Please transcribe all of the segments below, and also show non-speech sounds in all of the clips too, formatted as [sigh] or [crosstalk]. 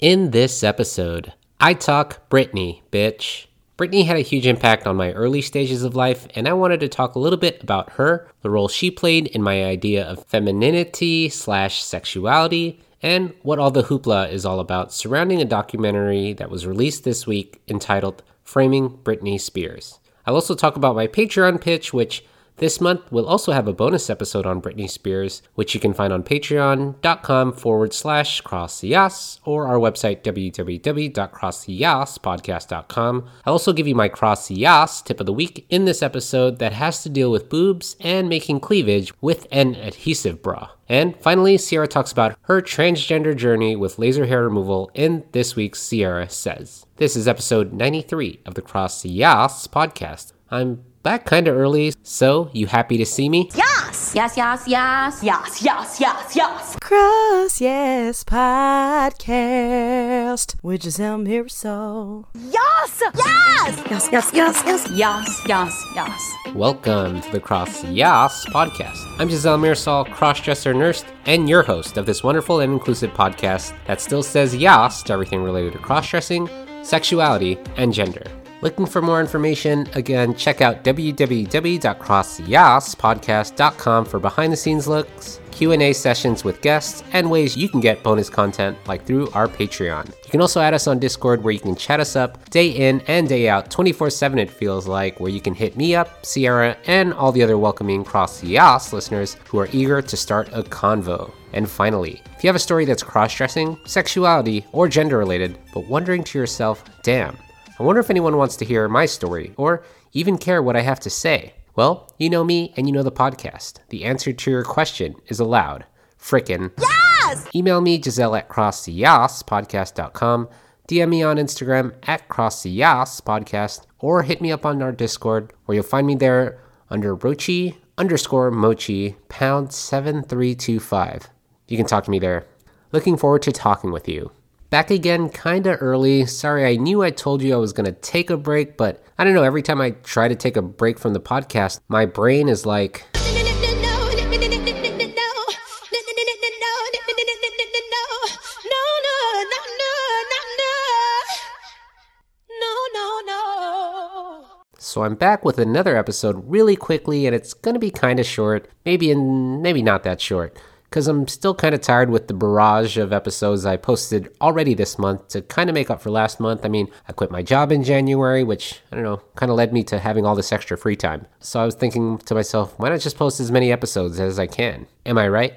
In this episode, I talk Britney, bitch. Britney had a huge impact on my early stages of life, and I wanted to talk a little bit about her, the role she played in my idea of femininity slash sexuality, and what all the hoopla is all about surrounding a documentary that was released this week entitled Framing Britney Spears. I'll also talk about my Patreon pitch, which this month, we'll also have a bonus episode on Britney Spears, which you can find on patreon.com forward slash crosstheyas or our website www.crosstheyaspodcast.com. I'll also give you my cross the yas tip of the week in this episode that has to deal with boobs and making cleavage with an adhesive bra. And finally, Sierra talks about her transgender journey with laser hair removal in this week's Sierra Says. This is episode 93 of the Cross the Yas podcast. I'm back kind of early, so you happy to see me? Yes! Yes, yes, yes. Yes, yes, yes, yes. Cross Yes Podcast with Giselle Mirasol. Yes! Yes! Yes, yes, yes, yes. Yes, yes, yes. Welcome to the Cross Yas podcast. I'm Giselle Mirasol, crossdresser nurse, and your host of this wonderful and inclusive podcast that still says yas to everything related to crossdressing, sexuality, and gender. Looking for more information? Again, check out www.crossyaspodcast.com for behind-the-scenes looks, Q&A sessions with guests, and ways you can get bonus content like through our Patreon. You can also add us on Discord where you can chat us up day in and day out, 24/7 it feels like, where you can hit me up, Sierra, and all the other welcoming Cross Yas listeners who are eager to start a convo. And finally, if you have a story that's cross-dressing, sexuality, or gender related, but wondering to yourself, damn, I wonder if anyone wants to hear my story or even care what I have to say. Well, you know me and you know the podcast. The answer to your question is aloud. Frickin'. Yes! Email me, Giselle at crosstheyaspodcast.com, DM me on Instagram at crosstheyaspodcast, or hit me up on our Discord, where you'll find me there under Rochi underscore Mochi pound 7325. You can talk to me there. Looking forward to talking with you. Back again kinda early. Sorry, I knew I told you I was gonna take a break, but I don't know, every time I try to take a break from the podcast, my brain is like, So I'm back with another episode really quickly, and it's gonna be kinda short, maybe in maybe not that short because I'm still kind of tired with the barrage of episodes I posted already this month to kind of make up for last month. I mean, I quit my job in January, which, I don't know, kind of led me to having all this extra free time. So I was thinking to myself, why not just post as many episodes as I can? Am I right?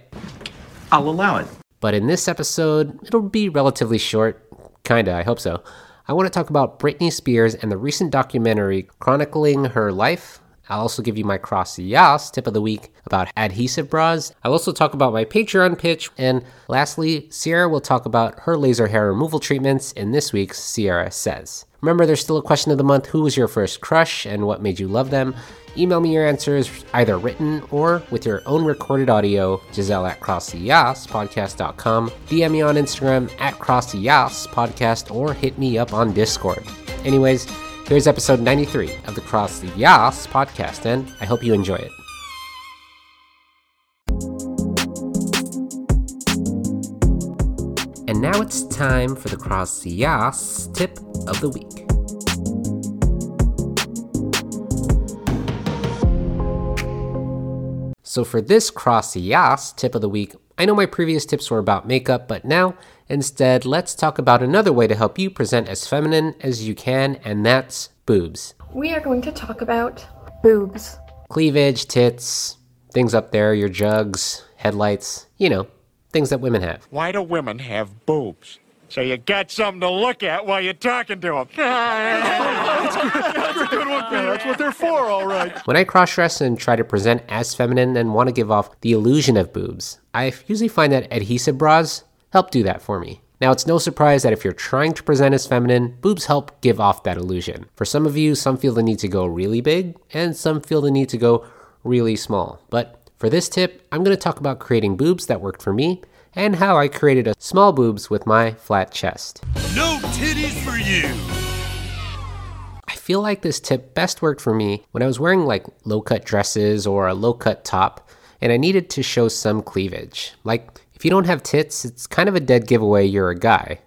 I'll allow it. But in this episode, it'll be relatively short. Kinda, I hope so. I want to talk about Britney Spears and the recent documentary chronicling her life, I'll also give you my cross yas tip of the week about adhesive bras. I'll also talk about my Patreon pitch. And lastly, Sierra will talk about her laser hair removal treatments in this week's Sierra Says. Remember, there's still a question of the month who was your first crush and what made you love them? Email me your answers either written or with your own recorded audio, Giselle at crosstheyaspodcast.com. DM me on Instagram at crosstheyaspodcast or hit me up on Discord. Anyways, Here's episode 93 of the Cross the Yas podcast, and I hope you enjoy it. And now it's time for the Cross the Yas tip of the week. So for this Cross the Yas tip of the week, I know my previous tips were about makeup, but now instead let's talk about another way to help you present as feminine as you can, and that's boobs. We are going to talk about boobs. Cleavage, tits, things up there, your jugs, headlights, you know, things that women have. Why do women have boobs? So you got something to look at while you're talking to them. [laughs] that's, a good one. Yeah, that's what they're for, all right. When I cross dress and try to present as feminine and want to give off the illusion of boobs, I usually find that adhesive bras help do that for me. Now, it's no surprise that if you're trying to present as feminine, boobs help give off that illusion. For some of you, some feel the need to go really big, and some feel the need to go really small. But for this tip, I'm going to talk about creating boobs that worked for me and how I created a small boobs with my flat chest. No titties for you! I feel like this tip best worked for me when I was wearing like low cut dresses or a low cut top and I needed to show some cleavage. Like, if you don't have tits, it's kind of a dead giveaway you're a guy.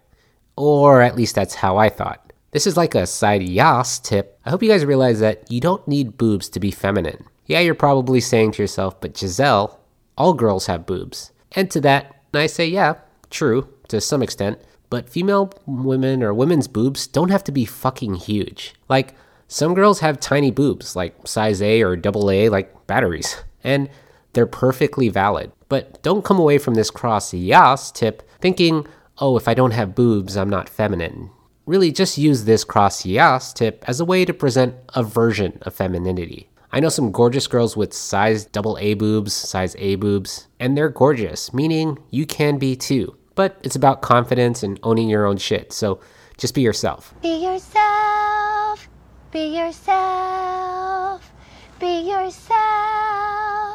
Or at least that's how I thought. This is like a side yas tip. I hope you guys realize that you don't need boobs to be feminine. Yeah, you're probably saying to yourself, but Giselle, all girls have boobs. And to that, I say, yeah, true, to some extent. But female women or women's boobs don't have to be fucking huge. Like, some girls have tiny boobs, like size A or double A, like batteries. And they're perfectly valid. But don't come away from this cross yas tip thinking, oh, if I don't have boobs, I'm not feminine. Really, just use this cross yas tip as a way to present a version of femininity. I know some gorgeous girls with size double A boobs, size A boobs, and they're gorgeous, meaning you can be too. But it's about confidence and owning your own shit, so just be yourself. Be yourself. Be yourself. Be yourself.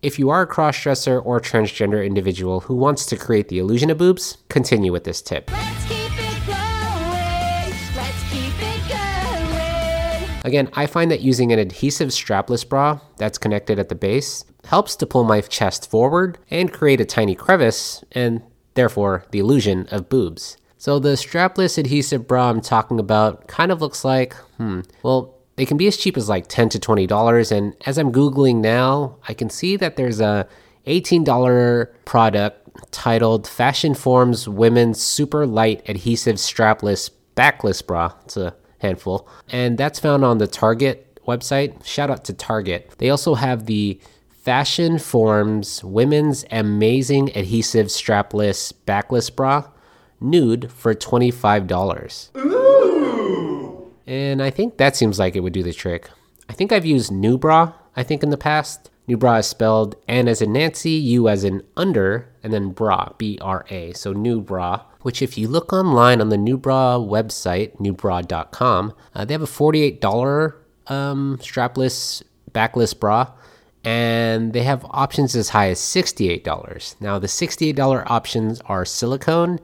If you are a crossdresser or transgender individual who wants to create the illusion of boobs, continue with this tip. Let's keep it going. Let's keep it going. Again, I find that using an adhesive strapless bra that's connected at the base helps to pull my chest forward and create a tiny crevice and therefore the illusion of boobs. So the strapless adhesive bra I'm talking about kind of looks like, hmm, well, they can be as cheap as like 10 to $20 and as I'm googling now, I can see that there's a $18 product titled Fashion Forms Women's Super Light Adhesive Strapless Backless Bra. It's a handful. And that's found on the Target website. Shout out to Target. They also have the Fashion Forms Women's Amazing Adhesive Strapless Backless Bra nude for $25. And I think that seems like it would do the trick. I think I've used NuBra, I think, in the past. NuBra is spelled N as in Nancy, U as in under, and then bra, B R A. So NuBra, which if you look online on the NuBra website, nubra.com, uh, they have a $48 um, strapless backless bra and they have options as high as $68. Now, the $68 options are silicone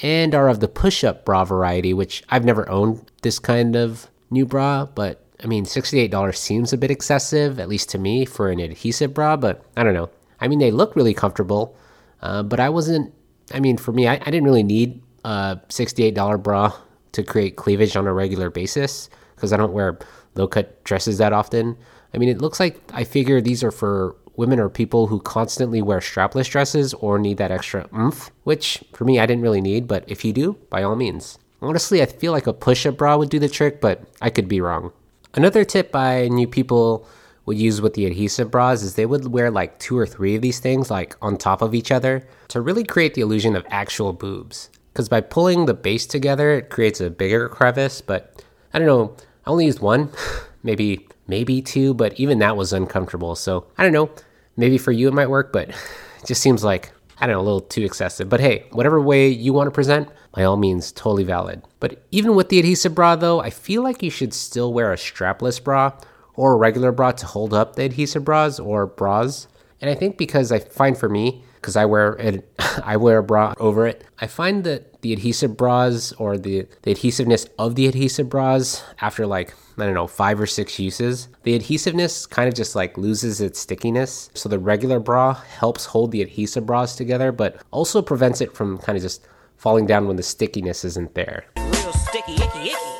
and are of the push up bra variety, which I've never owned this kind of NuBra, but I mean, $68 seems a bit excessive, at least to me, for an adhesive bra, but I don't know. I mean, they look really comfortable, uh, but I wasn't, I mean, for me, I, I didn't really need a $68 bra to create cleavage on a regular basis because I don't wear low cut dresses that often. I mean, it looks like I figure these are for women are people who constantly wear strapless dresses or need that extra oomph, which for me, I didn't really need, but if you do, by all means. Honestly, I feel like a push up bra would do the trick, but I could be wrong. Another tip I knew people would use with the adhesive bras is they would wear like two or three of these things like on top of each other to really create the illusion of actual boobs. Because by pulling the base together, it creates a bigger crevice, but I don't know, I only used one, [laughs] maybe maybe two, but even that was uncomfortable. So I don't know, maybe for you it might work, but it [laughs] just seems like I don't know, a little too excessive. But hey, whatever way you want to present, by all means, totally valid. But even with the adhesive bra, though, I feel like you should still wear a strapless bra or a regular bra to hold up the adhesive bras or bras. And I think because I find for me, because I wear it, [laughs] I wear a bra over it. I find that the adhesive bras or the, the adhesiveness of the adhesive bras after like I don't know five or six uses, the adhesiveness kind of just like loses its stickiness. So the regular bra helps hold the adhesive bras together, but also prevents it from kind of just falling down when the stickiness isn't there. Sticky, icky, icky.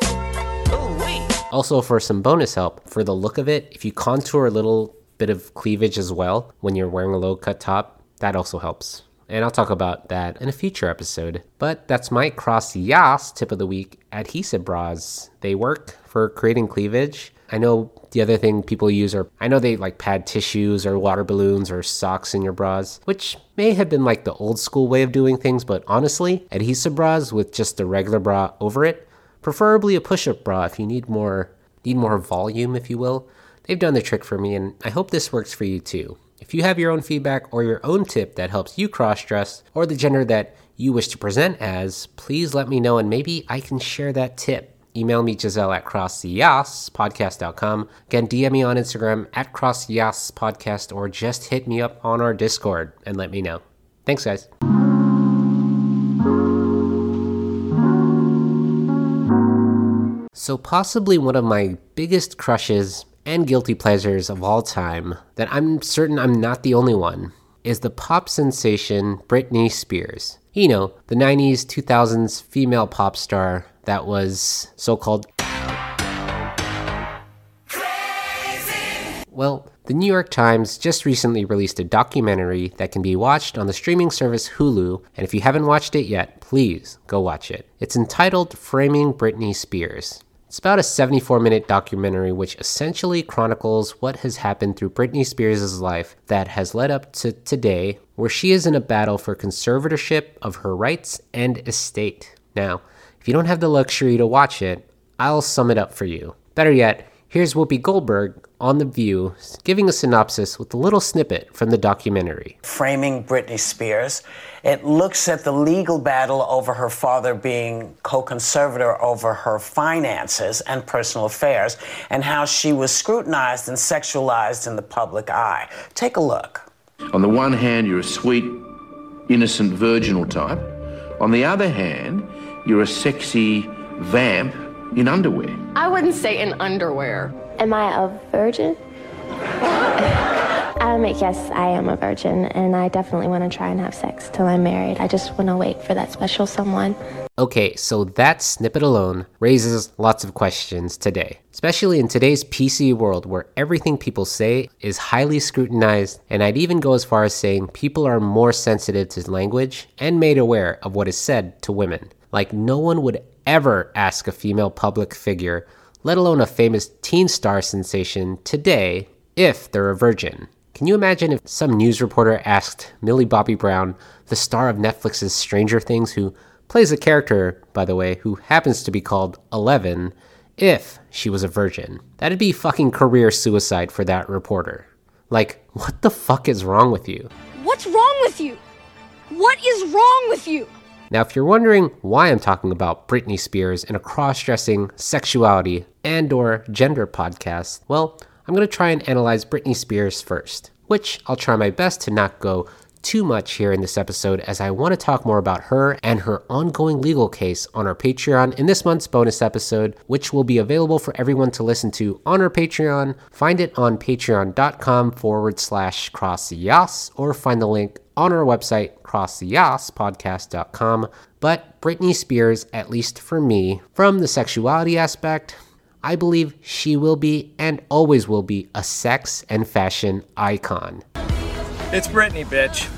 Also, for some bonus help, for the look of it, if you contour a little bit of cleavage as well when you're wearing a low cut top, that also helps. And I'll talk about that in a future episode. But that's my cross yas tip of the week adhesive bras. They work for creating cleavage. I know the other thing people use are, I know they like pad tissues or water balloons or socks in your bras, which may have been like the old school way of doing things, but honestly, adhesive bras with just a regular bra over it, preferably a push up bra if you need more, need more volume, if you will. They've done the trick for me, and I hope this works for you too. If you have your own feedback or your own tip that helps you cross dress or the gender that you wish to present as, please let me know and maybe I can share that tip. Email me, Giselle, at crossyas.podcast.com. Again, DM me on Instagram at crossyas.podcast or just hit me up on our Discord and let me know. Thanks, guys. So, possibly one of my biggest crushes and guilty pleasures of all time that I'm certain I'm not the only one is the pop sensation Britney Spears. You know, the 90s, 2000s female pop star that was so called. Well, the New York Times just recently released a documentary that can be watched on the streaming service Hulu, and if you haven't watched it yet, please go watch it. It's entitled Framing Britney Spears. It's about a 74 minute documentary which essentially chronicles what has happened through Britney Spears' life that has led up to today, where she is in a battle for conservatorship of her rights and estate. Now, if you don't have the luxury to watch it, I'll sum it up for you. Better yet, here's Whoopi Goldberg on The View giving a synopsis with a little snippet from the documentary. Framing Britney Spears. It looks at the legal battle over her father being co conservator over her finances and personal affairs and how she was scrutinized and sexualized in the public eye. Take a look. On the one hand, you're a sweet, innocent, virginal type. On the other hand, you're a sexy vamp in underwear. I wouldn't say in underwear. Am I a virgin? [laughs] um, yes, I am a virgin, and I definitely want to try and have sex till I'm married. I just want to wait for that special someone. Okay, so that snippet alone raises lots of questions today, especially in today's PC world where everything people say is highly scrutinized, and I'd even go as far as saying people are more sensitive to language and made aware of what is said to women. Like, no one would ever ask a female public figure, let alone a famous teen star sensation, today if they're a virgin. Can you imagine if some news reporter asked Millie Bobby Brown, the star of Netflix's Stranger Things, who plays a character, by the way, who happens to be called Eleven, if she was a virgin? That'd be fucking career suicide for that reporter. Like, what the fuck is wrong with you? What's wrong with you? What is wrong with you? Now, if you're wondering why I'm talking about Britney Spears in a cross-dressing sexuality and or gender podcast, well, I'm going to try and analyze Britney Spears first, which I'll try my best to not go too much here in this episode as I want to talk more about her and her ongoing legal case on our Patreon in this month's bonus episode, which will be available for everyone to listen to on our Patreon. Find it on patreon.com forward slash cross crossyas or find the link on our website, crossyaspodcast.com. But Britney Spears, at least for me, from the sexuality aspect, I believe she will be and always will be a sex and fashion icon. It's Britney, bitch.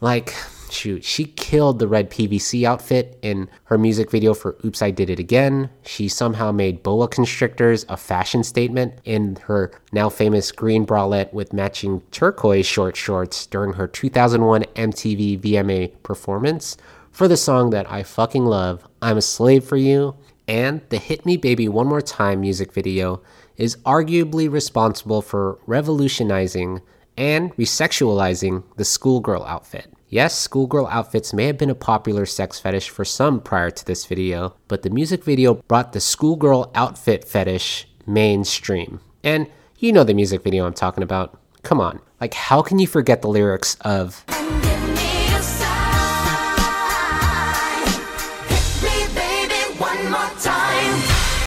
Like, shoot, she killed the red PVC outfit in her music video for Oops, I Did It Again. She somehow made boa constrictors a fashion statement in her now famous green bralette with matching turquoise short shorts during her 2001 MTV VMA performance for the song that I fucking love, I'm a Slave for You. And the Hit Me Baby One More Time music video is arguably responsible for revolutionizing and resexualizing the schoolgirl outfit. Yes, schoolgirl outfits may have been a popular sex fetish for some prior to this video, but the music video brought the schoolgirl outfit fetish mainstream. And you know the music video I'm talking about. Come on. Like, how can you forget the lyrics of.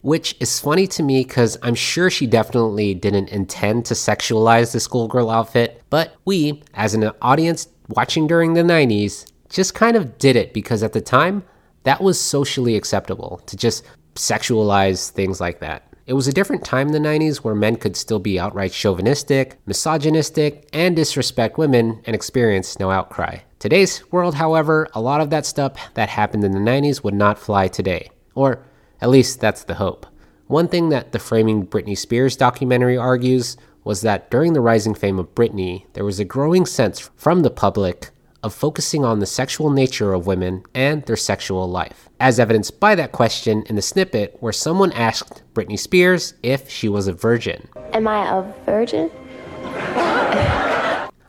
Which is funny to me because I'm sure she definitely didn't intend to sexualize the schoolgirl outfit, but we, as an audience watching during the 90s, just kind of did it because at the time, that was socially acceptable to just sexualize things like that. It was a different time in the 90s where men could still be outright chauvinistic, misogynistic, and disrespect women and experience no outcry. Today's world, however, a lot of that stuff that happened in the 90s would not fly today. Or at least that's the hope. One thing that the Framing Britney Spears documentary argues was that during the rising fame of Britney, there was a growing sense from the public of focusing on the sexual nature of women and their sexual life, as evidenced by that question in the snippet where someone asked Britney Spears if she was a virgin. Am I a virgin?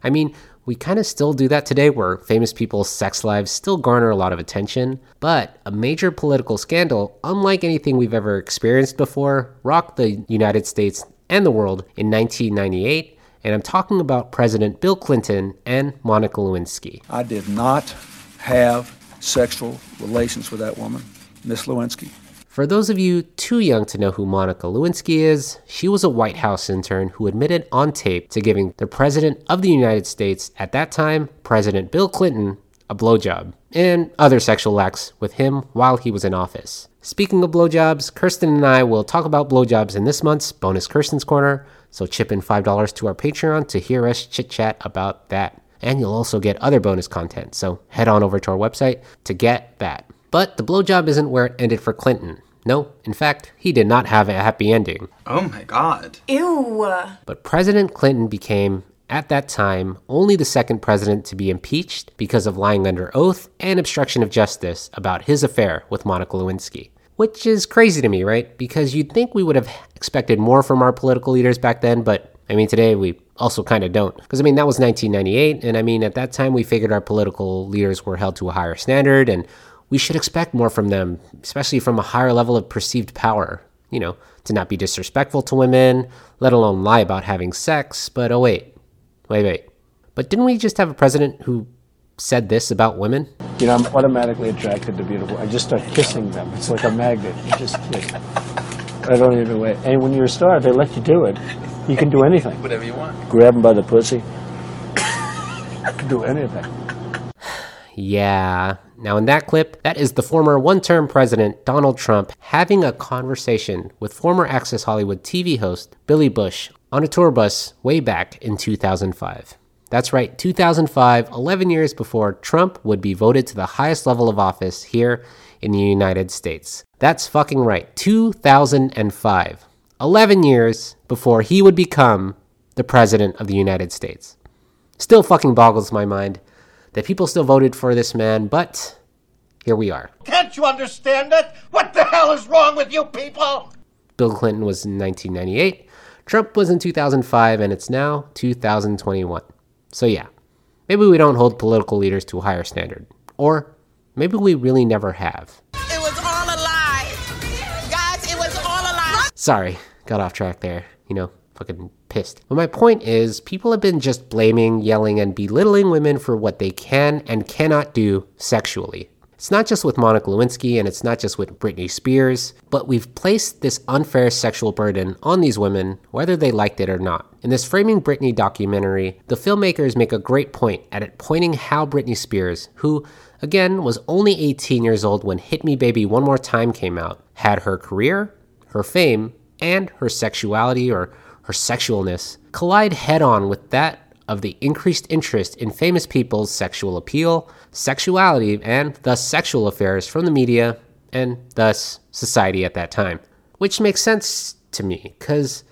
I mean, we kind of still do that today where famous people's sex lives still garner a lot of attention, but a major political scandal, unlike anything we've ever experienced before, rocked the United States and the world in 1998, and I'm talking about President Bill Clinton and Monica Lewinsky. I did not have sexual relations with that woman, Miss Lewinsky. For those of you too young to know who Monica Lewinsky is, she was a White House intern who admitted on tape to giving the President of the United States, at that time, President Bill Clinton, a blowjob and other sexual acts with him while he was in office. Speaking of blowjobs, Kirsten and I will talk about blowjobs in this month's bonus Kirsten's Corner, so chip in $5 to our Patreon to hear us chit chat about that. And you'll also get other bonus content, so head on over to our website to get that. But the blowjob isn't where it ended for Clinton. No, in fact, he did not have a happy ending. Oh my god. Ew. But President Clinton became, at that time, only the second president to be impeached because of lying under oath and obstruction of justice about his affair with Monica Lewinsky. Which is crazy to me, right? Because you'd think we would have expected more from our political leaders back then, but I mean, today we also kind of don't. Because I mean, that was 1998, and I mean, at that time we figured our political leaders were held to a higher standard, and we should expect more from them, especially from a higher level of perceived power. You know, to not be disrespectful to women, let alone lie about having sex. But oh, wait, wait, wait. But didn't we just have a president who said this about women? You know, I'm automatically attracted to beautiful. I just start kissing them. It's like a magnet. You just like, I don't even wait. And when you're a star, they let you do it. You can do anything. Whatever you want. Grab them by the pussy. I can do anything. Yeah. Now, in that clip, that is the former one term president, Donald Trump, having a conversation with former Access Hollywood TV host, Billy Bush, on a tour bus way back in 2005. That's right, 2005, 11 years before Trump would be voted to the highest level of office here in the United States. That's fucking right, 2005. 11 years before he would become the President of the United States. Still fucking boggles my mind that people still voted for this man, but here we are. Can't you understand it? What the hell is wrong with you people? Bill Clinton was in 1998, Trump was in 2005, and it's now 2021. So, yeah, maybe we don't hold political leaders to a higher standard. Or maybe we really never have. It was all a lie. Guys, it was all a lie. Sorry, got off track there. You know, fucking pissed. But my point is, people have been just blaming, yelling, and belittling women for what they can and cannot do sexually. It's not just with Monica Lewinsky and it's not just with Britney Spears, but we've placed this unfair sexual burden on these women, whether they liked it or not. In this Framing Britney documentary, the filmmakers make a great point at pointing how Britney Spears, who again was only 18 years old when Hit Me Baby One More Time came out, had her career, her fame, and her sexuality or her sexualness collide head on with that of the increased interest in famous people's sexual appeal, sexuality, and thus sexual affairs from the media and thus society at that time. Which makes sense to me, because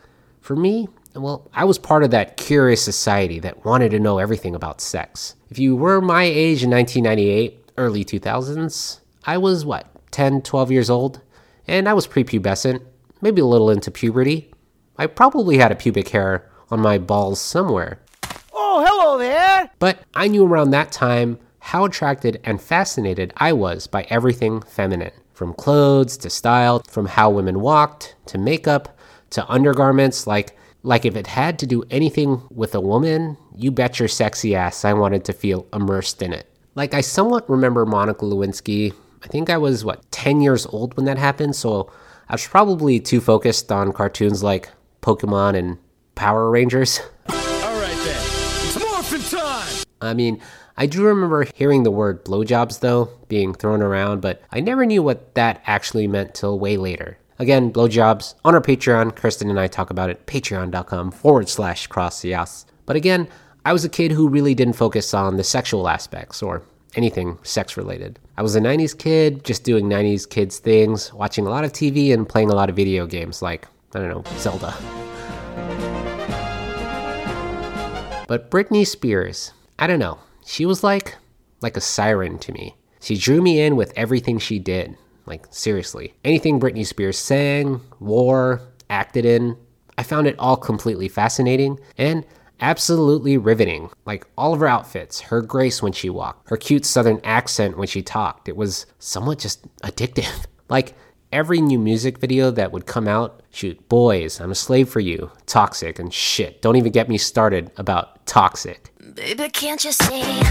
for me, well, I was part of that curious society that wanted to know everything about sex. If you were my age in 1998, early 2000s, I was what, 10, 12 years old? And I was prepubescent, maybe a little into puberty. I probably had a pubic hair on my balls somewhere. Oh, hello there. But I knew around that time how attracted and fascinated I was by everything feminine. From clothes to style, from how women walked to makeup to undergarments. Like, like if it had to do anything with a woman, you bet your sexy ass I wanted to feel immersed in it. Like, I somewhat remember Monica Lewinsky. I think I was, what, 10 years old when that happened, so I was probably too focused on cartoons like Pokemon and Power Rangers. [laughs] I mean, I do remember hearing the word blowjobs though being thrown around, but I never knew what that actually meant till way later. Again, blowjobs on our Patreon. Kirsten and I talk about it. Patreon.com forward slash cross yes. But again, I was a kid who really didn't focus on the sexual aspects or anything sex related. I was a 90s kid, just doing 90s kids things, watching a lot of TV and playing a lot of video games like, I don't know, Zelda. But Britney Spears, I don't know. She was like like a siren to me. She drew me in with everything she did. Like seriously. Anything Britney Spears sang, wore, acted in, I found it all completely fascinating and absolutely riveting. Like all of her outfits, her grace when she walked, her cute southern accent when she talked. It was somewhat just addictive. [laughs] Like every new music video that would come out, shoot, boys, I'm a slave for you, toxic, and shit. Don't even get me started about toxic. Baby, can't you see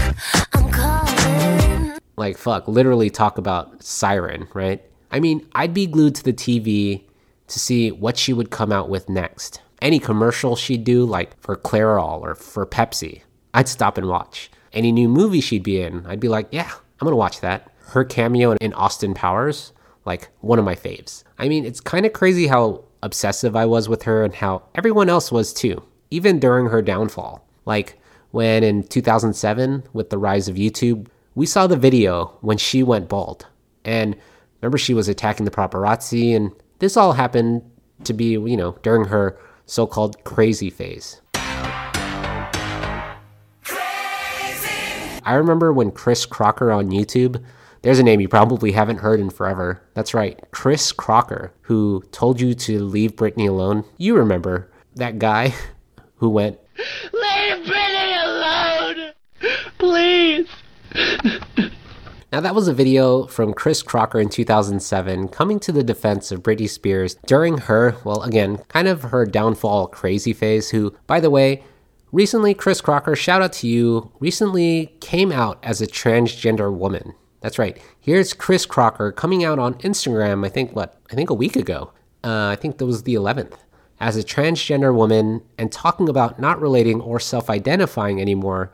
I'm calling? Like, fuck, literally talk about Siren, right? I mean, I'd be glued to the TV to see what she would come out with next. Any commercial she'd do, like for Clairol or for Pepsi, I'd stop and watch. Any new movie she'd be in, I'd be like, yeah, I'm gonna watch that. Her cameo in Austin Powers, like one of my faves. I mean, it's kind of crazy how obsessive I was with her and how everyone else was too, even during her downfall. Like when in 2007, with the rise of YouTube, we saw the video when she went bald. And remember, she was attacking the paparazzi, and this all happened to be, you know, during her so called crazy phase. I remember when Chris Crocker on YouTube, there's a name you probably haven't heard in forever. That's right, Chris Crocker, who told you to leave Britney alone. You remember that guy [laughs] who went, Leave Britney alone! Please! Now, that was a video from Chris Crocker in 2007 coming to the defense of Britney Spears during her, well, again, kind of her downfall crazy phase, who, by the way, recently, Chris Crocker, shout out to you, recently came out as a transgender woman. That's right. Here's Chris Crocker coming out on Instagram, I think, what, I think a week ago. Uh, I think that was the 11th, as a transgender woman and talking about not relating or self identifying anymore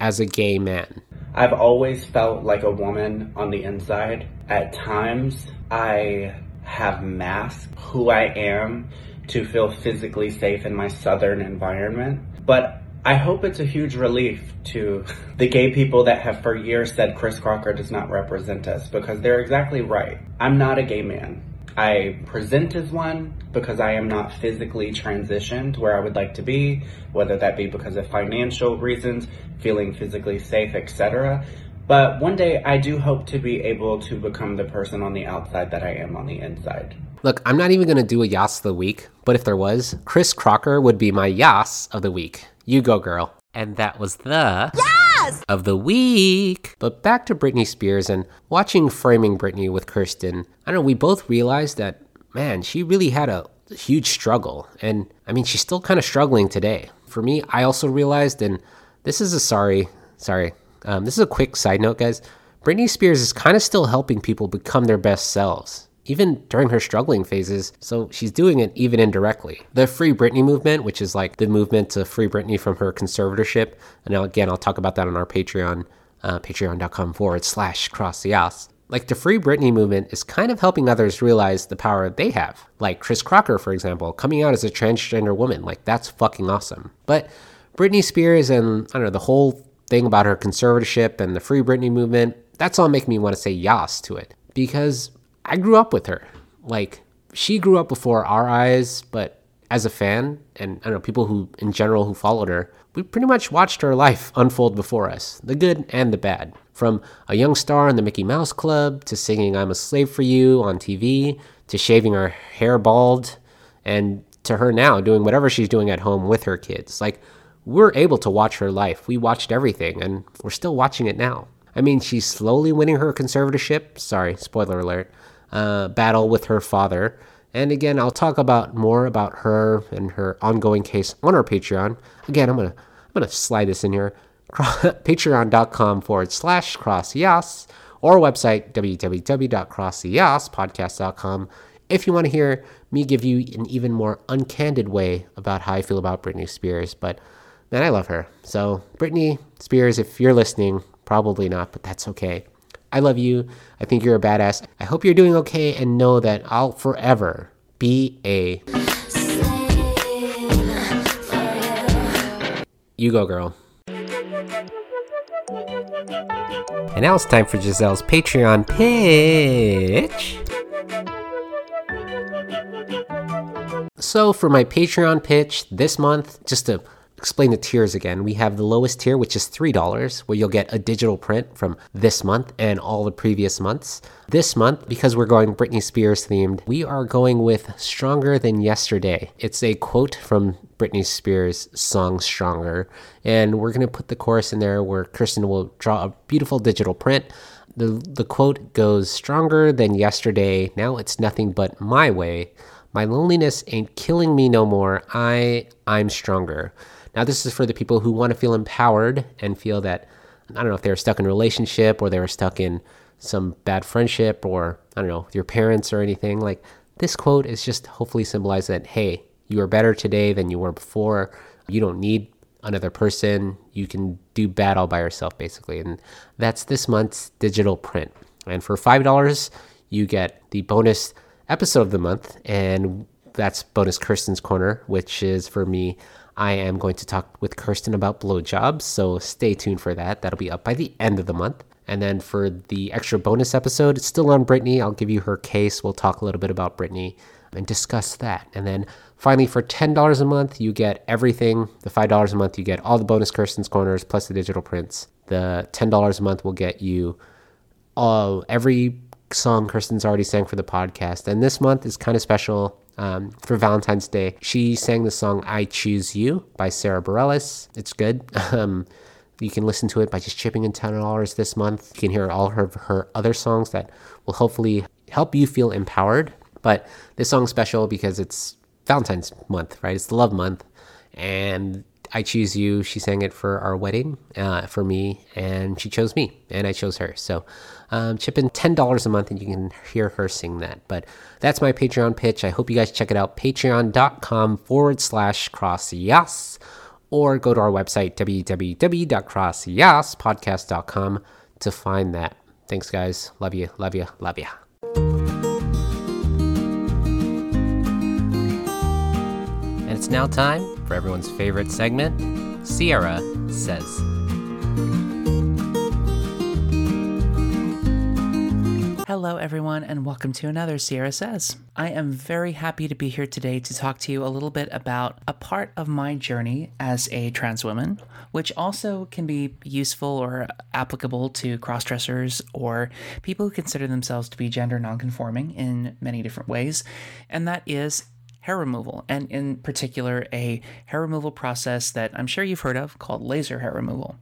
as a gay man. I've always felt like a woman on the inside. At times, I have masked who I am to feel physically safe in my southern environment. But I hope it's a huge relief to [laughs] the gay people that have for years said Chris Crocker does not represent us because they're exactly right. I'm not a gay man. I present as one because I am not physically transitioned where I would like to be, whether that be because of financial reasons, feeling physically safe, etc. But one day I do hope to be able to become the person on the outside that I am on the inside. Look, I'm not even going to do a Yas of the week, but if there was, Chris Crocker would be my Yas of the week. You go, girl. And that was the Yes! of the week. But back to Britney Spears and watching Framing Britney with Kirsten. I don't know, we both realized that, man, she really had a huge struggle. And I mean, she's still kind of struggling today. For me, I also realized, and this is a sorry, sorry, um, this is a quick side note, guys. Britney Spears is kind of still helping people become their best selves even during her struggling phases, so she's doing it even indirectly. The Free Britney movement, which is like the movement to free Britney from her conservatorship, and again, I'll talk about that on our Patreon, uh, patreon.com forward slash cross the ass. Like the Free Britney movement is kind of helping others realize the power they have. Like Chris Crocker, for example, coming out as a transgender woman. Like that's fucking awesome. But Britney Spears and I don't know, the whole thing about her conservatorship and the Free Britney movement, that's all making me want to say yas to it. Because I grew up with her. Like she grew up before our eyes, but as a fan and I don't know people who in general who followed her, we pretty much watched her life unfold before us, the good and the bad. From a young star in the Mickey Mouse Club to singing "I'm a Slave for You" on TV to shaving her hair bald, and to her now doing whatever she's doing at home with her kids. Like we're able to watch her life. We watched everything, and we're still watching it now. I mean, she's slowly winning her conservatorship. Sorry, spoiler alert uh, battle with her father. And again, I'll talk about more about her and her ongoing case on our Patreon. Again, I'm gonna I'm gonna slide this in here. [laughs] Patreon.com forward slash crossyas or website www.crossyas.podcast.com if you want to hear me give you an even more uncandid way about how I feel about Britney Spears. But man, I love her. So Britney Spears, if you're listening, probably not, but that's okay. I love you. I think you're a badass. I hope you're doing okay and know that I'll forever be a. You go, girl. And now it's time for Giselle's Patreon pitch. So, for my Patreon pitch this month, just to explain the tiers again. We have the lowest tier, which is $3, where you'll get a digital print from this month and all the previous months. This month, because we're going Britney Spears themed, we are going with Stronger Than Yesterday. It's a quote from Britney Spears' song Stronger, and we're going to put the chorus in there where Kirsten will draw a beautiful digital print. The, the quote goes Stronger than yesterday, now it's nothing but my way. My loneliness ain't killing me no more. I I'm stronger. Now, this is for the people who want to feel empowered and feel that, I don't know if they were stuck in a relationship or they were stuck in some bad friendship or I don't know, with your parents or anything, like this quote is just hopefully symbolize that hey, you are better today than you were before. You don't need another person. You can do bad all by yourself, basically. And that's this month's digital print. And for $5, you get the bonus episode of the month. And that's bonus Kirsten's Corner, which is for me. I am going to talk with Kirsten about blowjobs. So stay tuned for that. That'll be up by the end of the month. And then for the extra bonus episode, it's still on Britney. I'll give you her case. We'll talk a little bit about Britney and discuss that. And then finally, for $10 a month, you get everything. The $5 a month, you get all the bonus Kirsten's Corners plus the digital prints. The $10 a month will get you all every song Kirsten's already sang for the podcast. And this month is kind of special. Um, for Valentine's Day, she sang the song I Choose You by Sara Bareilles. It's good. [laughs] Um, you can listen to it by just chipping in $10 this month. You can hear all her, her other songs that will hopefully help you feel empowered. But this song's special because it's Valentine's month, right? It's the love month. And I Choose You, she sang it for our wedding uh, for me, and she chose me, and I chose her. So um, chip in $10 a month and you can hear her sing that. But that's my Patreon pitch. I hope you guys check it out. Patreon.com forward slash cross yes or go to our website, www.crossyaspodcast.com, to find that. Thanks, guys. Love you, love you, love you. And it's now time for everyone's favorite segment Sierra Says. Hello, everyone, and welcome to another Sierra Says. I am very happy to be here today to talk to you a little bit about a part of my journey as a trans woman, which also can be useful or applicable to crossdressers or people who consider themselves to be gender nonconforming in many different ways, and that is hair removal, and in particular, a hair removal process that I'm sure you've heard of called laser hair removal.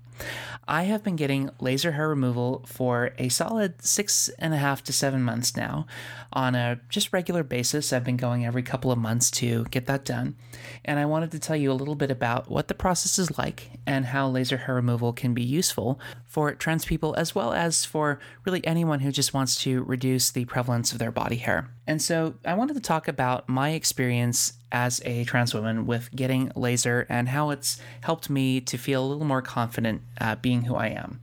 I have been getting laser hair removal for a solid six and a half to seven months now on a just regular basis. I've been going every couple of months to get that done. And I wanted to tell you a little bit about what the process is like and how laser hair removal can be useful for trans people as well as for really anyone who just wants to reduce the prevalence of their body hair. And so I wanted to talk about my experience as a trans woman with getting laser and how it's helped me to feel a little more confident uh, being who I am.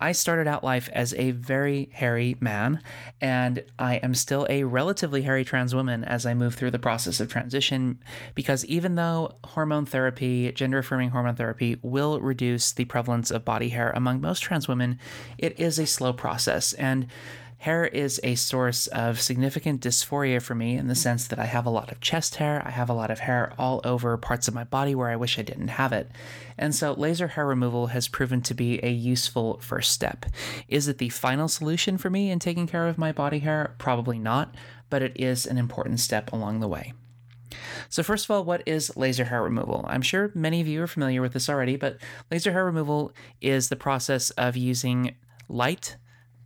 I started out life as a very hairy man, and I am still a relatively hairy trans woman as I move through the process of transition. Because even though hormone therapy, gender affirming hormone therapy, will reduce the prevalence of body hair among most trans women, it is a slow process. And Hair is a source of significant dysphoria for me in the mm. sense that I have a lot of chest hair, I have a lot of hair all over parts of my body where I wish I didn't have it. And so laser hair removal has proven to be a useful first step. Is it the final solution for me in taking care of my body hair? Probably not, but it is an important step along the way. So, first of all, what is laser hair removal? I'm sure many of you are familiar with this already, but laser hair removal is the process of using light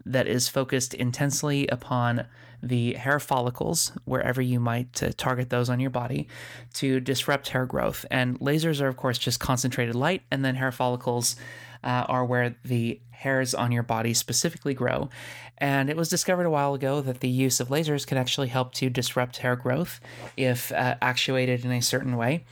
that is focused intensely upon the hair follicles, wherever you might uh, target those on your body, to disrupt hair growth. And lasers are, of course, just concentrated light, and then hair follicles uh, are where the hairs on your body specifically grow. And it was discovered a while ago that the use of lasers can actually help to disrupt hair growth if uh, actuated in a certain way.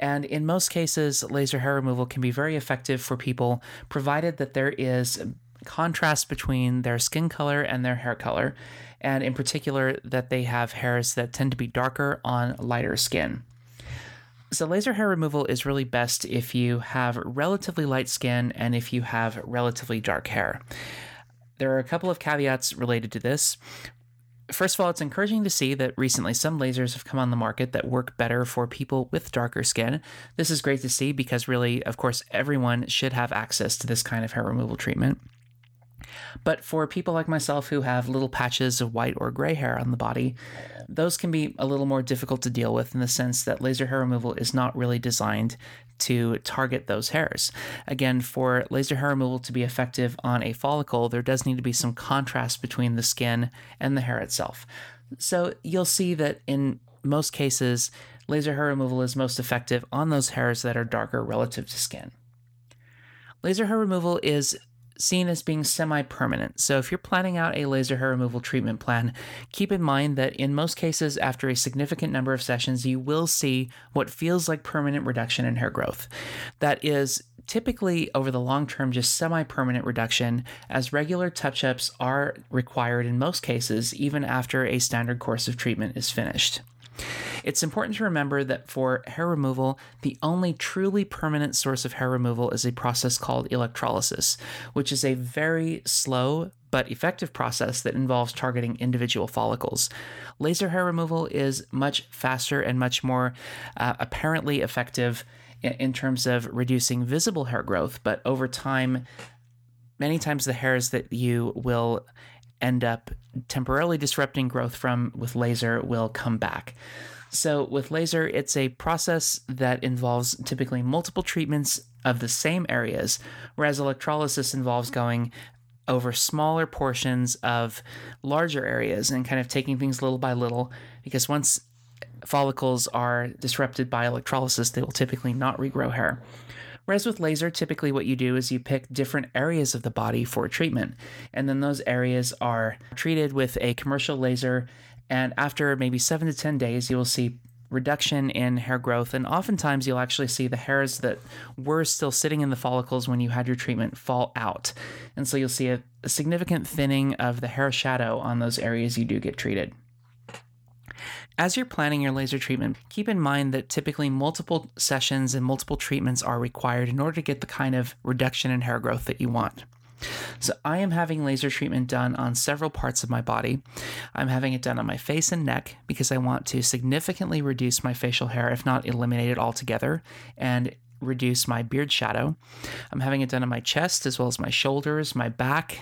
And in most cases, laser hair removal can be very effective for people, provided that there is contrast between their skin color and their hair color, and in particular, that they have hairs that tend to be darker on lighter skin. So, laser hair removal is really best if you have relatively light skin and if you have relatively dark hair. There are a couple of caveats related to this. First of all, it's encouraging to see that recently some lasers have come on the market that work better for people with darker skin. This is great to see because, really, of course, everyone should have access to this kind of hair removal treatment. But for people like myself who have little patches of white or gray hair on the body, those can be a little more difficult to deal with in the sense that laser hair removal is not really designed to target those hairs. Again, for laser hair removal to be effective on a follicle, there does need to be some contrast between the skin and the hair itself. So you'll see that in most cases, laser hair removal is most effective on those hairs that are darker relative to skin. Laser hair removal is seen as being semi permanent. So, if you're planning out a laser hair removal treatment plan, keep in mind that in most cases, after a significant number of sessions, you will see what feels like permanent reduction in hair growth. That is typically over the long term just semi permanent reduction, as regular touch ups are required in most cases, even after a standard course of treatment is finished. It's important to remember that for hair removal, the only truly permanent source of hair removal is a process called electrolysis, which is a very slow but effective process that involves targeting individual follicles. Laser hair removal is much faster and much more uh, apparently effective in terms of reducing visible hair growth, but over time, many times the hairs that you will end up temporarily disrupting growth from with laser will come back. So, with laser, it's a process that involves typically multiple treatments of the same areas, whereas electrolysis involves going over smaller portions of larger areas and kind of taking things little by little. Because once follicles are disrupted by electrolysis, they will typically not regrow hair. Whereas with laser, typically what you do is you pick different areas of the body for treatment, and then those areas are treated with a commercial laser. And after maybe seven to 10 days, you will see reduction in hair growth. And oftentimes, you'll actually see the hairs that were still sitting in the follicles when you had your treatment fall out. And so you'll see a, a significant thinning of the hair shadow on those areas you do get treated. As you're planning your laser treatment, keep in mind that typically multiple sessions and multiple treatments are required in order to get the kind of reduction in hair growth that you want. So, I am having laser treatment done on several parts of my body. I'm having it done on my face and neck because I want to significantly reduce my facial hair, if not eliminate it altogether, and reduce my beard shadow. I'm having it done on my chest as well as my shoulders, my back,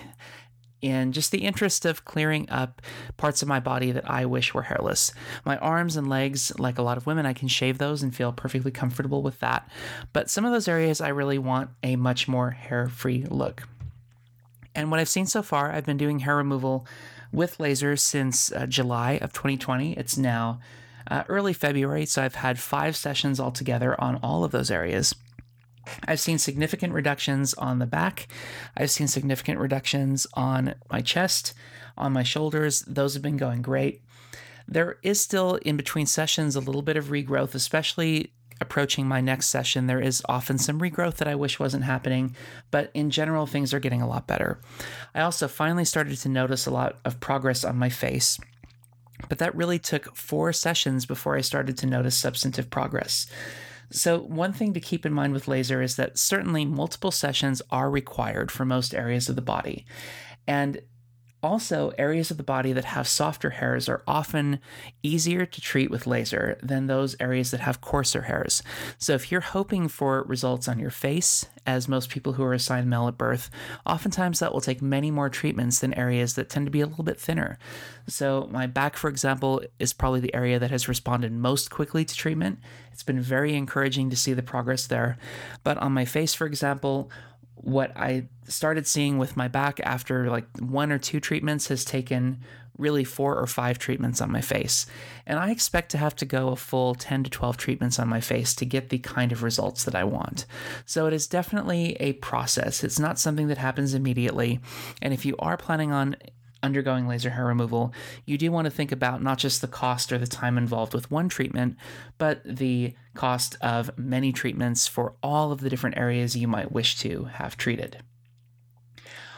in just the interest of clearing up parts of my body that I wish were hairless. My arms and legs, like a lot of women, I can shave those and feel perfectly comfortable with that. But some of those areas, I really want a much more hair free look. And what I've seen so far, I've been doing hair removal with lasers since uh, July of 2020. It's now uh, early February, so I've had five sessions altogether on all of those areas. I've seen significant reductions on the back. I've seen significant reductions on my chest, on my shoulders. Those have been going great. There is still in between sessions a little bit of regrowth, especially approaching my next session. There is often some regrowth that I wish wasn't happening, but in general, things are getting a lot better. I also finally started to notice a lot of progress on my face. But that really took four sessions before I started to notice substantive progress. So, one thing to keep in mind with laser is that certainly multiple sessions are required for most areas of the body. And also, areas of the body that have softer hairs are often easier to treat with laser than those areas that have coarser hairs. So, if you're hoping for results on your face, as most people who are assigned male at birth, oftentimes that will take many more treatments than areas that tend to be a little bit thinner. So, my back, for example, is probably the area that has responded most quickly to treatment. It's been very encouraging to see the progress there. But on my face, for example, what I started seeing with my back after like one or two treatments has taken really four or five treatments on my face. And I expect to have to go a full 10 to 12 treatments on my face to get the kind of results that I want. So it is definitely a process. It's not something that happens immediately. And if you are planning on undergoing laser hair removal, you do want to think about not just the cost or the time involved with one treatment, but the cost of many treatments for all of the different areas you might wish to have treated.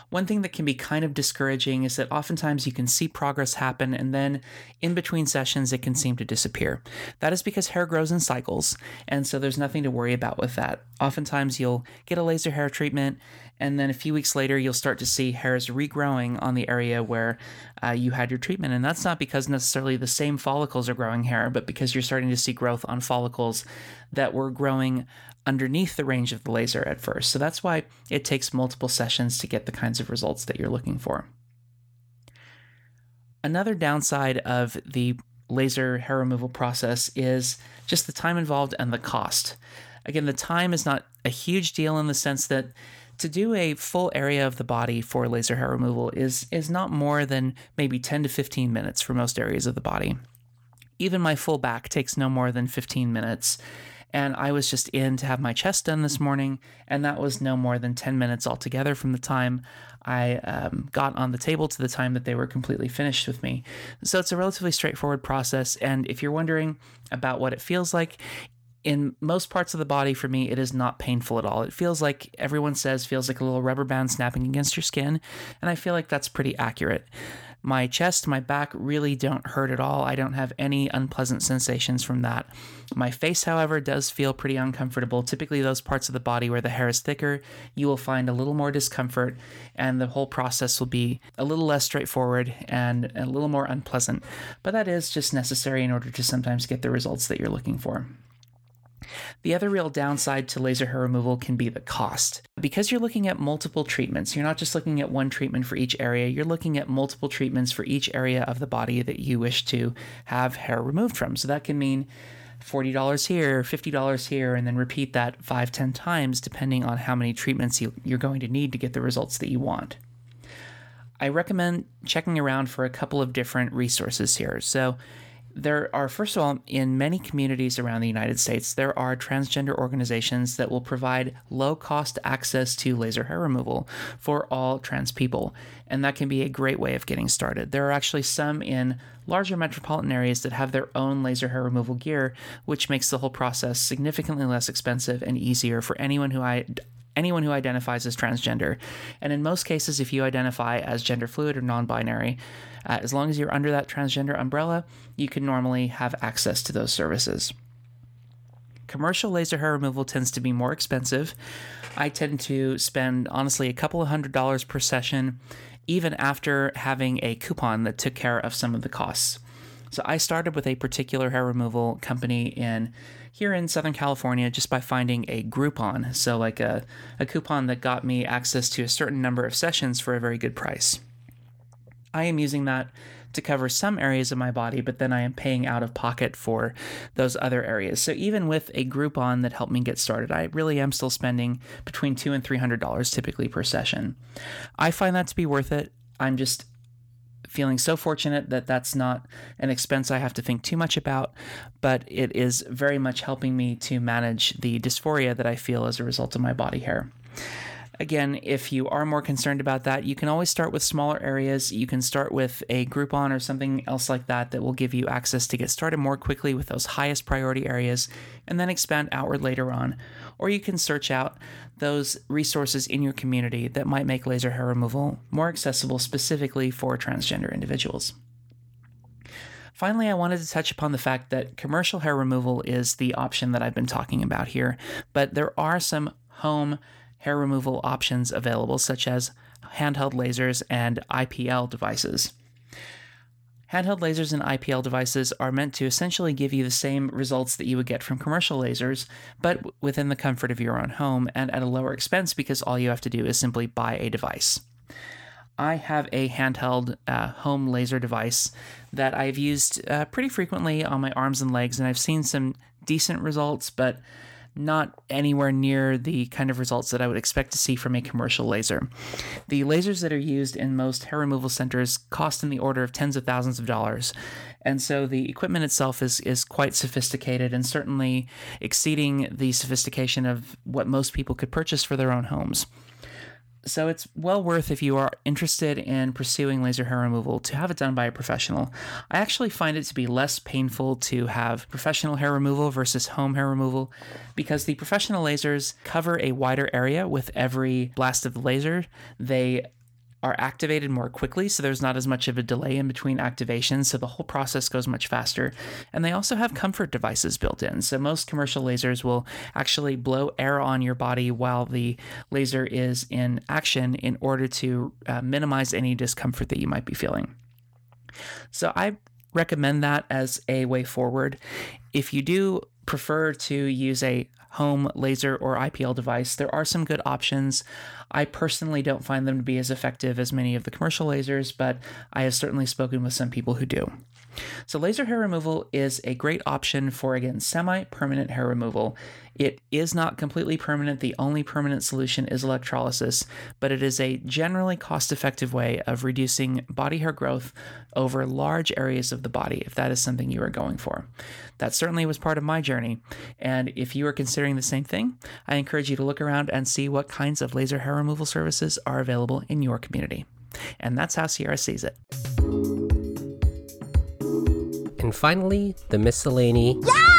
One thing that can be kind of discouraging is that oftentimes you can see progress happen and then in between sessions it can seem to disappear. That is because hair grows in cycles, and so there's nothing to worry about with that. Oftentimes you'll get a laser hair treatment and then a few weeks later you'll start to see hairs regrowing on the area where uh, you had your treatment. And that's not because necessarily the same follicles are growing hair, but because you're starting to see growth on follicles that were growing underneath the range of the laser at first. So that's why it takes multiple sessions to get the kinds of results that you're looking for. Another downside of the laser hair removal process is just the time involved and the cost. Again, the time is not a huge deal in the sense that to do a full area of the body for laser hair removal is is not more than maybe 10 to 15 minutes for most areas of the body. Even my full back takes no more than 15 minutes. And I was just in to have my chest done this morning, and that was no more than 10 minutes altogether from the time I um, got on the table to the time that they were completely finished with me. So it's a relatively straightforward process. And if you're wondering about what it feels like, in most parts of the body for me it is not painful at all it feels like everyone says feels like a little rubber band snapping against your skin and i feel like that's pretty accurate my chest my back really don't hurt at all. I don't have any unpleasant sensations from that. My face however does feel pretty uncomfortable. Typically those parts of the body where the hair is thicker you will find a little more discomfort and the whole process will be a little less straightforward and a little more unpleasant. But that is just necessary in order to sometimes get the results that you're looking for the other real downside to laser hair removal can be the cost. Because you're looking at multiple treatments, you're not just looking at one treatment for each area, you're looking at multiple treatments for each area of the body that you wish to have hair removed from. So that can mean $40 here, $50 here, and then repeat that five, ten times depending on how many treatments you, you're going to need to get the results that you want. I recommend checking around for a couple of different resources here. So, there are, first of all, in many communities around the United States, there are transgender organizations that will provide low cost access to laser hair removal for all trans people. And that can be a great way of getting started. There are actually some in larger metropolitan areas that have their own laser hair removal gear, which makes the whole process significantly less expensive and easier for anyone who I anyone who identifies as transgender. And in most cases, if you identify as gender fluid or non binary, uh, as long as you're under that transgender umbrella, you can normally have access to those services. Commercial laser hair removal tends to be more expensive. I tend to spend, honestly, a couple of hundred dollars per session, even after having a coupon that took care of some of the costs. So I started with a particular hair removal company in here in Southern California just by finding a Groupon. So like a, a coupon that got me access to a certain number of sessions for a very good price. I am using that to cover some areas of my body, but then I am paying out of pocket for those other areas. So even with a Groupon that helped me get started, I really am still spending between two and three hundred dollars typically per session. I find that to be worth it. I'm just feeling so fortunate that that's not an expense I have to think too much about, but it is very much helping me to manage the dysphoria that I feel as a result of my body hair. Again, if you are more concerned about that, you can always start with smaller areas. You can start with a Groupon or something else like that that will give you access to get started more quickly with those highest priority areas and then expand outward later on. Or you can search out those resources in your community that might make laser hair removal more accessible specifically for transgender individuals. Finally, I wanted to touch upon the fact that commercial hair removal is the option that I've been talking about here, but there are some home hair removal options available, such as handheld lasers and IPL devices. Handheld lasers and IPL devices are meant to essentially give you the same results that you would get from commercial lasers, but within the comfort of your own home and at a lower expense because all you have to do is simply buy a device. I have a handheld uh, home laser device that I've used uh, pretty frequently on my arms and legs, and I've seen some decent results, but not anywhere near the kind of results that I would expect to see from a commercial laser. The lasers that are used in most hair removal centers cost in the order of tens of thousands of dollars. And so the equipment itself is, is quite sophisticated and certainly exceeding the sophistication of what most people could purchase for their own homes. So it's well worth if you are interested in pursuing laser hair removal to have it done by a professional. I actually find it to be less painful to have professional hair removal versus home hair removal because the professional lasers cover a wider area with every blast of the laser. They are activated more quickly, so there's not as much of a delay in between activations, so the whole process goes much faster. And they also have comfort devices built in, so most commercial lasers will actually blow air on your body while the laser is in action in order to uh, minimize any discomfort that you might be feeling. So I recommend that as a way forward. If you do prefer to use a home laser or IPL device, there are some good options. I personally don't find them to be as effective as many of the commercial lasers, but I have certainly spoken with some people who do. So, laser hair removal is a great option for, again, semi permanent hair removal. It is not completely permanent. The only permanent solution is electrolysis, but it is a generally cost effective way of reducing body hair growth over large areas of the body, if that is something you are going for. That certainly was part of my journey. And if you are considering the same thing, I encourage you to look around and see what kinds of laser hair removal services are available in your community. And that's how Sierra sees it. And finally, the miscellany. Yes!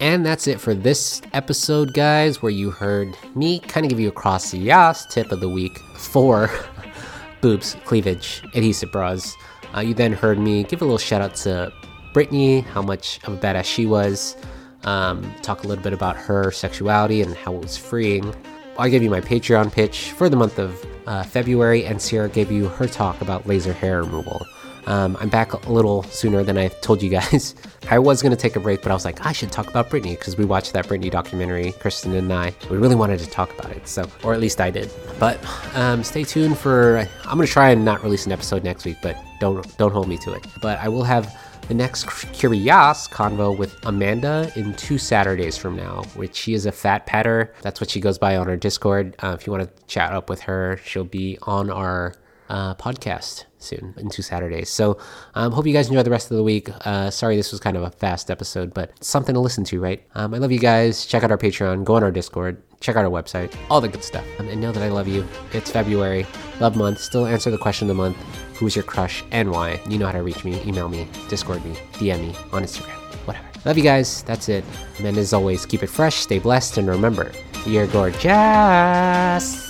And that's it for this episode, guys, where you heard me kind of give you a cross the yas tip of the week for [laughs] boobs, cleavage, adhesive bras. Uh, you then heard me give a little shout out to Britney, how much of a badass she was, um, talk a little bit about her sexuality and how it was freeing. I gave you my Patreon pitch for the month of uh, February, and Sierra gave you her talk about laser hair removal. Um, I'm back a little sooner than I told you guys. [laughs] I was going to take a break, but I was like, I should talk about Britney because we watched that Britney documentary, Kristen and I. We really wanted to talk about it, so, or at least I did. But um, stay tuned for, I'm going to try and not release an episode next week, but don't, don't hold me to it. But I will have the next Curious convo with Amanda in two Saturdays from now, which she is a fat patter. That's what she goes by on our Discord. Uh, if you want to chat up with her, she'll be on our uh, podcast soon in two Saturdays. So um, hope you guys enjoy the rest of the week. Uh, sorry this was kind of a fast episode, but something to listen to, right? Um, I love you guys. Check out our Patreon, go on our Discord, check out our website, all the good stuff. Um, and know that I love you. It's February, love month. Still answer the question of the month Who is your crush and why? You know how to reach me. Email me, Discord me, DM me on Instagram, whatever. Love you guys. That's it. And as always, keep it fresh, stay blessed, and remember, you're gorgeous.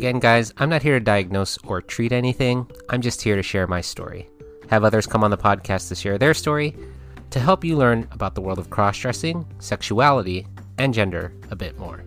Again, guys, I'm not here to diagnose or treat anything. I'm just here to share my story. Have others come on the podcast to share their story to help you learn about the world of cross dressing, sexuality, and gender a bit more.